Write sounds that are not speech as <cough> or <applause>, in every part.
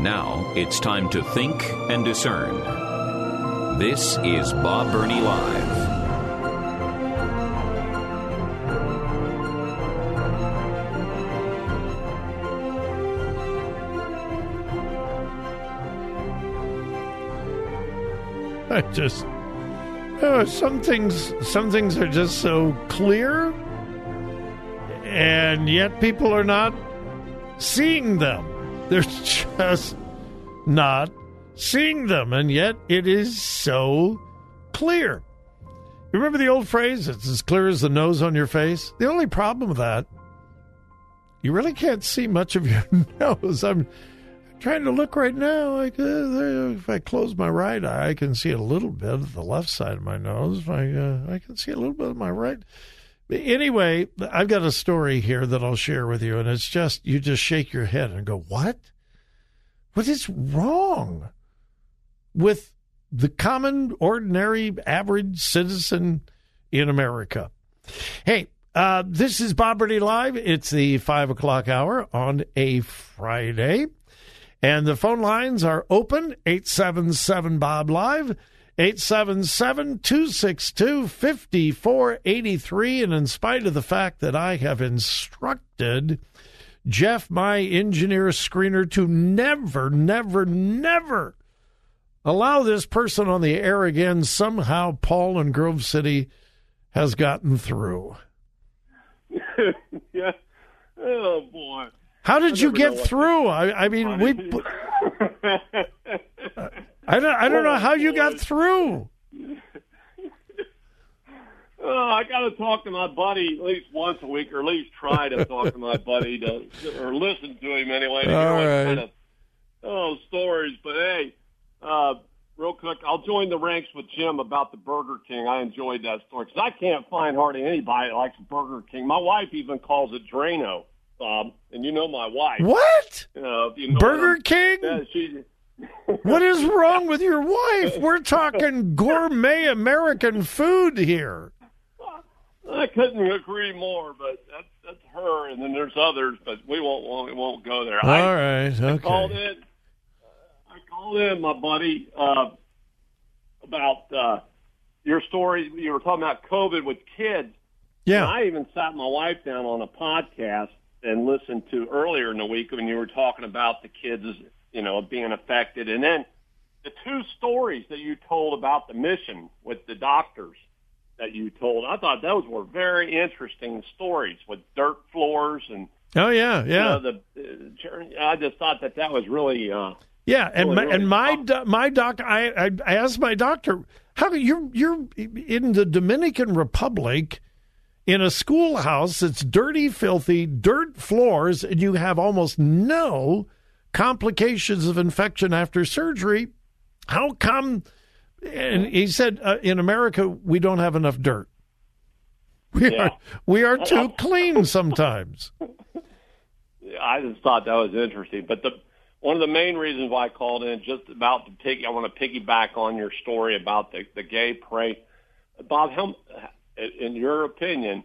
Now it's time to think and discern. This is Bob Burney Live. I just uh, some things some things are just so clear and yet people are not seeing them. They're just not seeing them, and yet it is so clear. Remember the old phrase, it's as clear as the nose on your face? The only problem with that, you really can't see much of your <laughs> nose. I'm trying to look right now. Like, uh, if I close my right eye, I can see a little bit of the left side of my nose. I, uh, I can see a little bit of my right. Anyway, I've got a story here that I'll share with you, and it's just you just shake your head and go, "What? What is wrong with the common, ordinary, average citizen in America?" Hey, uh, this is Bob Burney Live. It's the five o'clock hour on a Friday, and the phone lines are open eight seven seven Bob Live. 877 262 5483. And in spite of the fact that I have instructed Jeff, my engineer screener, to never, never, never allow this person on the air again, somehow Paul in Grove City has gotten through. <laughs> yeah. Oh, boy. How did you get through? I, I mean, we. <laughs> I don't. I don't know how you got through. Oh, I got to talk to my buddy at least once a week, or at least try to talk to my buddy to, or listen to him anyway. To All right. kind of oh stories. But hey, uh, real quick, I'll join the ranks with Jim about the Burger King. I enjoyed that story because I can't find hardly anybody that likes Burger King. My wife even calls it Drano, Bob, and you know my wife. What? Uh, you know Burger King? Yeah, she. What is <laughs> wrong with your wife? We're talking gourmet American food here. I couldn't agree more, but that's that's her, and then there's others, but we won't won't, we won't go there. All I, right. I called Okay. in. I called in, my buddy, uh, about uh, your story. You were talking about COVID with kids. And Yeah. I even sat my wife down on a podcast and listened to earlier in the week when you were talking about the kids, you know, being affected, and then the two stories that you told about the mission with the doctors that you told. I thought those were very interesting stories with dirt floors and Oh yeah. you Yeah. know, the. Uh, I just thought that that was really. Uh, Yeah, and Really, my, really and my do- my doc, I, I I asked my doctor, how do you're you're in the Dominican Republic in a schoolhouse that's dirty, filthy, dirt floors, and you have almost no complications of infection after surgery. How come? And he said, uh, in America, we don't have enough dirt. We Yeah. are we are too <laughs> clean sometimes. I just thought that was interesting. But the one of the main reasons why I called in just about to pig. I want to piggyback on your story about the the gay parade. Bob, how, in your opinion,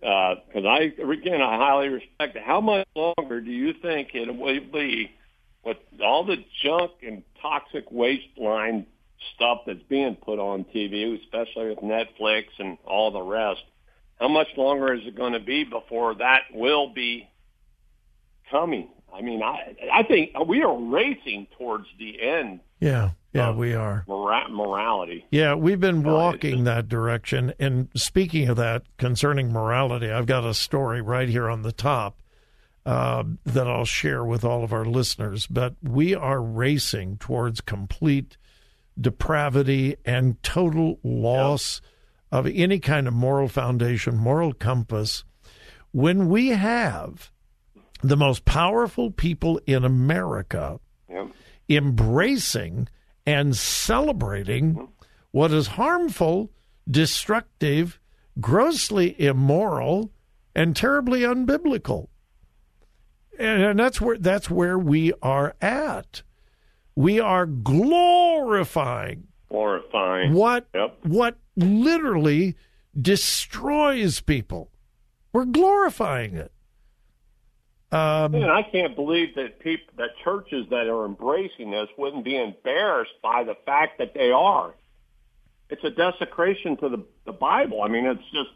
because I again I highly respect it. How much longer do you think it will be with all the junk and toxic waste line stuff that's being put on TV, especially with Netflix and all the rest? How much longer is it going to be before that will be coming? I mean, I I think we are racing towards the end Yeah, yeah, we are. mora- morality. Yeah, we've been walking that direction. And speaking of that, concerning morality, I've got a story right here on the top uh, that I'll share with all of our listeners. But we are racing towards complete depravity and total loss of any kind of moral foundation, moral compass. When we have the most powerful people in America embracing and celebrating mm-hmm. what is harmful, destructive, grossly immoral, and terribly unbiblical. And, and that's where that's where we are at. We are glorifying glorifying what Yep. what literally destroys people. We're glorifying it. Um, And I can't believe that people, that churches that are embracing this wouldn't be embarrassed by the fact that they are. It's a desecration to the, the Bible. I mean, it's just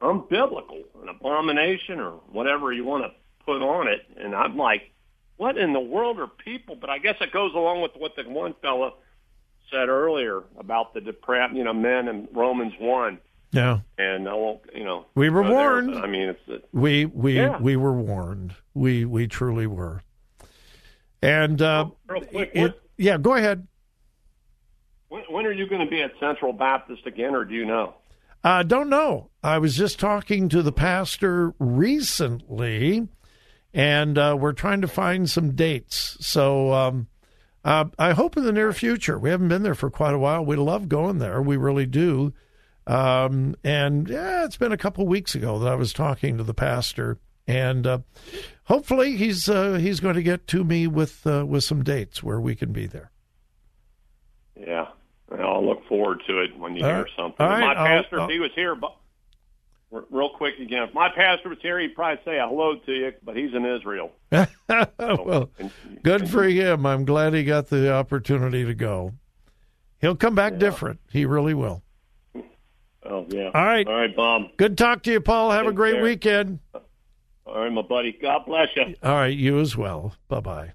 unbiblical, an abomination, or whatever you want to put on it. And I'm like, what in the world are people? But I guess it goes along with what the one fella said earlier about the depraved, you know, men in Romans one. yeah, And I won't, you know, We were go there, warned. I mean, it's we we Yeah. we were warned. We we truly were. And uh, real quick. it- what- yeah, go ahead. When, when are you going to be at Central Baptist again, or do you know? I don't know. I was just talking to the pastor recently, and uh, we're trying to find some dates. So um, uh, I hope in the near future. We haven't been there for quite a while. We love going there. We really do. Um, and yeah, it's been a couple weeks ago that I was talking to the pastor, and uh, hopefully he's uh, he's going to get to me with uh, with some dates where we can be there. Yeah, I'll look forward to it when you All hear something. Right, my I'll- pastor, I'll- if he was here, but real quick again, if my pastor was here, he'd probably say a hello to you, but he's in Israel. <laughs> well, And- Good for him. I'm glad he got the opportunity to go. He'll come back different. He really will. Oh yeah. All right. All right, Bob. Good talk to you, Paul. Have a great care. weekend. All right, my buddy. God bless you. All right, you as well. Bye bye.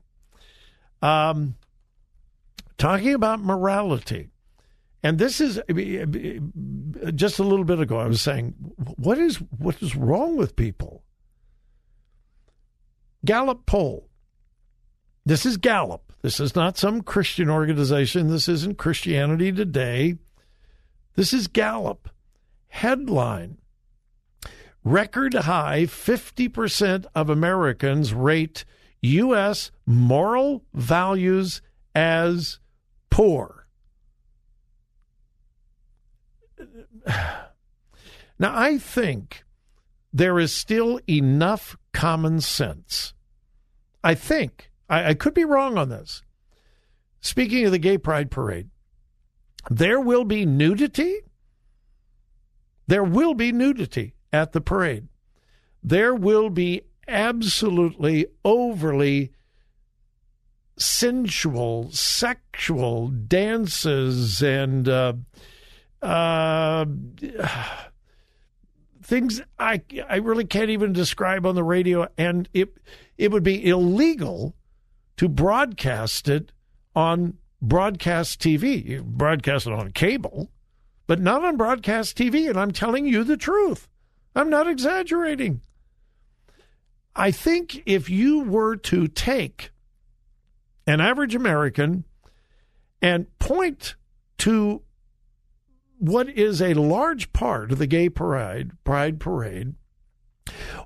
Um, talking about morality, and this is just a little bit ago. I was saying, what is what is wrong with people? Gallup poll. This is Gallup. This is not some Christian organization. This isn't Christianity Today. This is Gallup. Headline Record high 50% of Americans rate U.S. moral values as poor. <sighs> Now, I think there is still enough common sense. I think, I, I could be wrong on this. Speaking of the Gay Pride Parade, there will be nudity. There will be nudity at the parade. There will be absolutely overly sensual, sexual dances and uh, uh, <sighs> things I I really can't even describe on the radio, and it it would be illegal to broadcast it on broadcast TV. You broadcast it on cable, but not on broadcast TV. And I'm telling you the truth. I'm not exaggerating. I think if you were to take an average American and point to what is a large part of the gay parade, pride parade,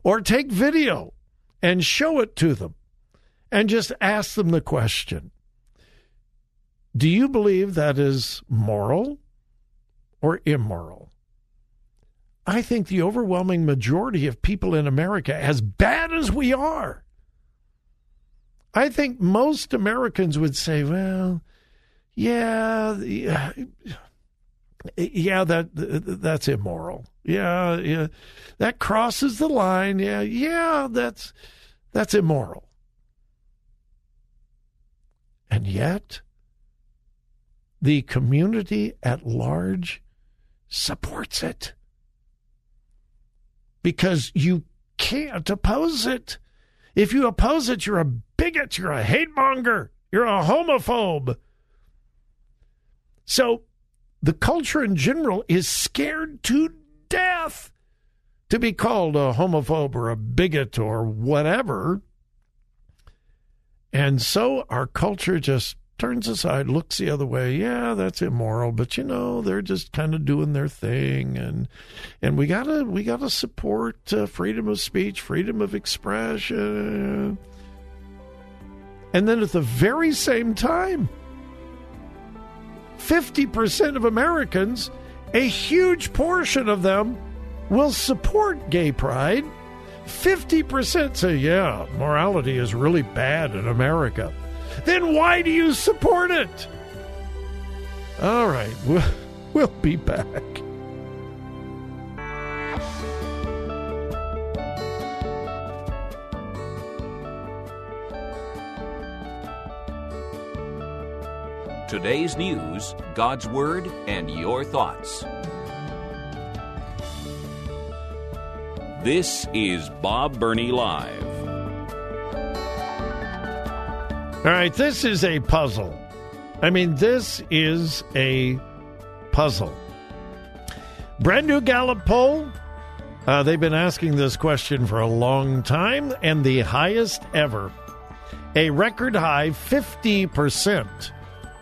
or take video and show it to them and just ask them the question Do you believe that is moral or immoral? I think the overwhelming majority of people in America, as bad as we are, I think most Americans would say, well, yeah, yeah that that's immoral. Yeah, yeah, that crosses the line. Yeah, yeah, that's that's immoral. And yet, the community at large supports it because you can't oppose it. If you oppose it, you're a bigot, you're a hate monger, you're a homophobe. So the culture in general is scared to death to be called a homophobe or a bigot or whatever. And so our culture just turns aside, looks the other way. Yeah, that's immoral, but you know they're just kind of doing their thing, and and we gotta we gotta support uh, freedom of speech, freedom of expression. And then at the very same time, fifty percent of Americans, a huge portion of them, will support gay pride. 50% say, yeah, morality is really bad in America then why do you support it? All right, we'll be back. Today's news, God's Word, and your thoughts. This is Bob Burney Live. All right, this is a puzzle. I mean, this is a puzzle. Brand new Gallup poll. Uh, they've been asking this question for a long time, and the highest ever. A record high 50%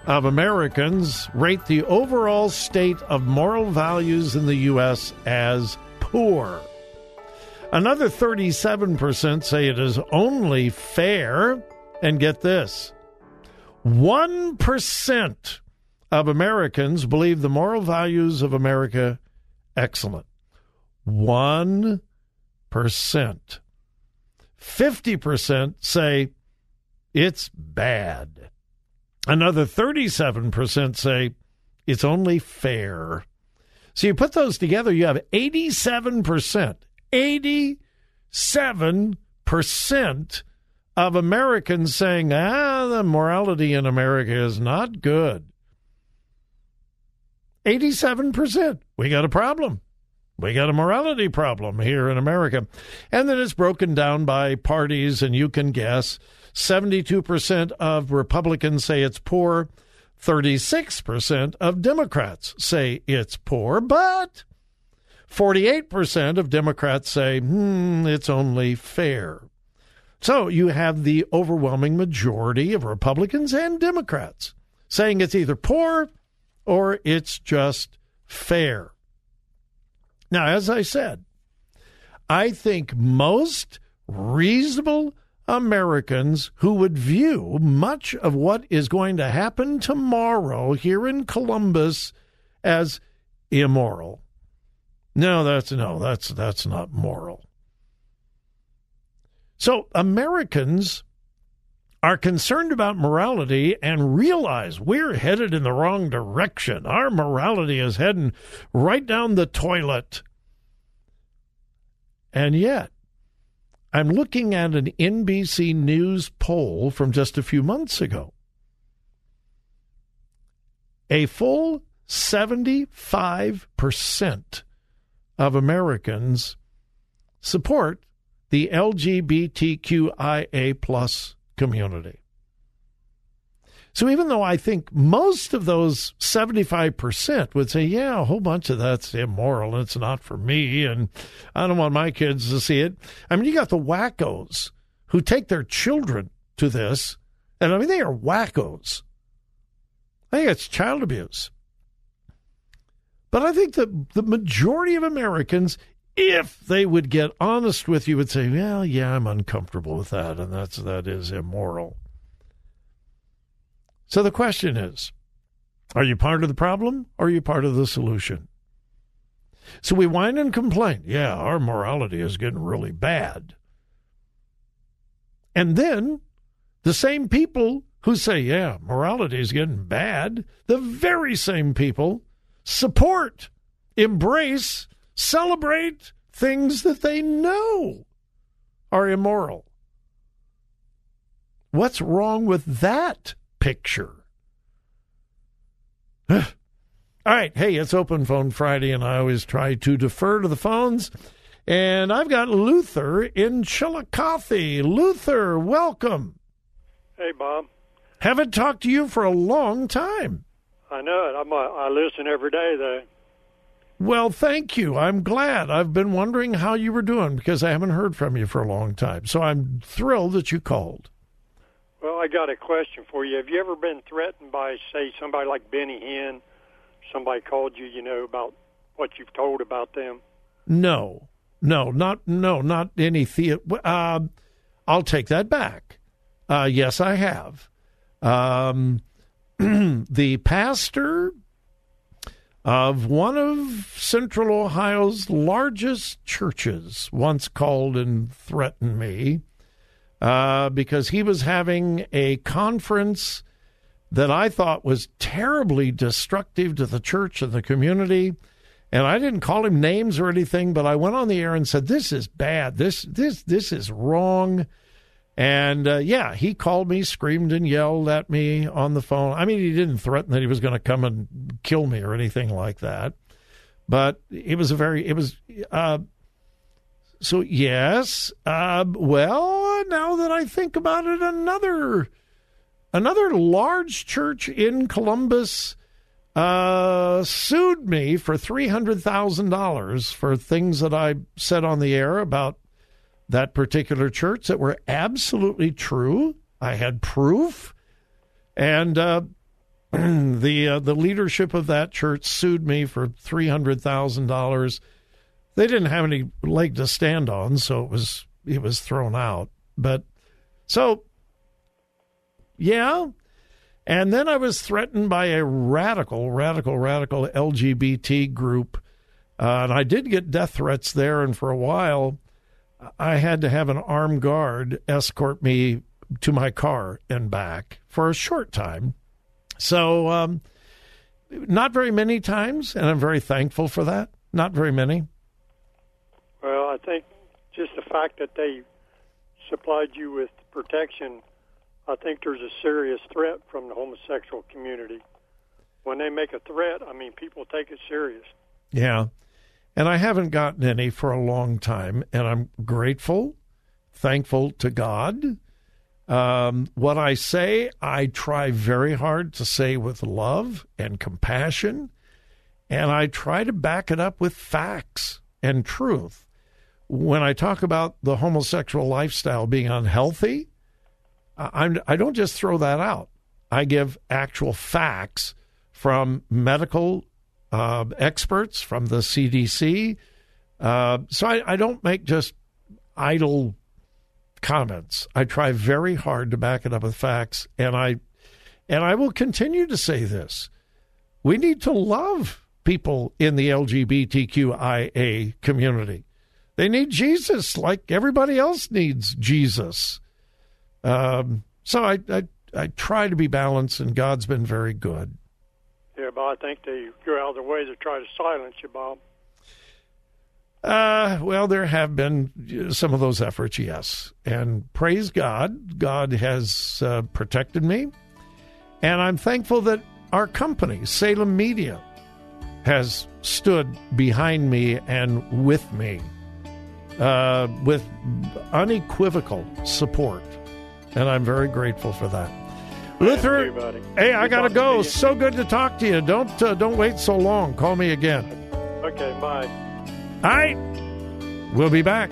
of Americans rate the overall state of moral values in the U.S. as poor. Another 37% say it is only fair and get this 1% of Americans believe the moral values of America excellent. 1%. 50% say it's bad. Another 37% say it's only fair. So you put those together, you have 87%. 87% of Americans saying, ah, the morality in America is not good. 87%. We got a problem. We got a morality problem here in America. And then it's broken down by parties, and you can guess 72% of Republicans say it's poor, 36% of Democrats say it's poor, but 48% of Democrats say, hmm, it's only fair. So you have the overwhelming majority of Republicans and Democrats saying it's either poor or it's just fair. Now, as I said, I think most reasonable Americans who would view much of what is going to happen tomorrow here in Columbus as immoral. No, that's no, that's that's not moral. So Americans are concerned about morality and realize we're headed in the wrong direction. Our morality is heading right down the toilet. And yet, I'm looking at an NBC News poll from just a few months ago. A full 75% of Americans support the LGBTQIA plus community. So even though I think most of those 75% would say, yeah, a whole bunch of that's immoral, and it's not for me, and I don't want my kids to see it. I mean, you got the wackos who take their children to this, and I mean, they are wackos. I think it's child abuse. But I think that the majority of Americans, if they would get honest with you, would say, "Well, yeah, I'm uncomfortable with that, and that's that is immoral." So the question is, are you part of the problem or are you part of the solution? So we whine and complain. Yeah, our morality is getting really bad. And then the same people who say, yeah, morality is getting bad, the very same people support, embrace celebrate things that they know are immoral. What's wrong with that picture? <sighs> All right. Hey, it's Open Phone Friday, and I always try to defer to the phones. And I've got Luther in Chillicothe. Luther, welcome. Hey, Bob. Haven't talked to you for a long time. I know it. I'm a, I listen every day, though. Well, thank you. I'm glad. I've been wondering how you were doing because I haven't heard from you for a long time. So I'm thrilled that you called. Well, I got a question for you. Have you ever been threatened by, say, somebody like Benny Hinn? Somebody called you, you know, about what you've told about them? No, no, not no, not any the. Uh, I'll take that back. Uh, yes, I have. Um, <clears throat> the pastor of one of Central Ohio's largest churches once called and threatened me uh, because he was having a conference that I thought was terribly destructive to the church and the community. And I didn't call him names or anything, but I went on the air and said, "This is bad. This this this is wrong." And uh, yeah, he called me, screamed and yelled at me on the phone. I mean, he didn't threaten that he was going to come and kill me or anything like that. But it was a very, it was, uh, so yes. Uh, well, now that I think about it, another, another large church in Columbus uh, sued me for three hundred thousand dollars for things that I said on the air about that particular church that were absolutely true. I had proof, and uh, <clears throat> the uh, the leadership of that church sued me for three hundred thousand dollars. They didn't have any leg to stand on, so it was it was thrown out. But so, yeah. And then I was threatened by a radical, radical, radical LGBT group. Uh, and I did get death threats there. And for a while, I had to have an armed guard escort me to my car and back for a short time. So, um, not very many times, and I'm very thankful for that. Not very many. Well, I think just the fact that they supplied you with protection, I think there's a serious threat from the homosexual community. When they make a threat, I mean, people take it serious. Yeah. And I haven't gotten any for a long time, and I'm grateful, thankful to God. Um, what I say, I try very hard to say with love and compassion, and I try to back it up with facts and truth. When I talk about the homosexual lifestyle being unhealthy, I'm, I don't just throw that out. I give actual facts from medical uh, experts from the CDC. Uh, so I, I, don't make just idle comments. I try very hard to back it up with facts, and I and I will continue to say this: we need to love people in the LGBTQIA community. They need Jesus like everybody else needs Jesus. Um, so I, I I try to be balanced, and God's been very good. Yeah, but I think they go out of their way to try to silence you, Bob. Uh, well, there have been some of those efforts, yes. And praise God, God has uh, protected me. And I'm thankful that our company, Salem Media, has stood behind me and with me uh, with unequivocal support. And I'm very grateful for that. Luther, hey, I gotta go. So good to talk to you. Don't uh, don't wait so long. Call me again. Okay, bye. All right, we'll be back.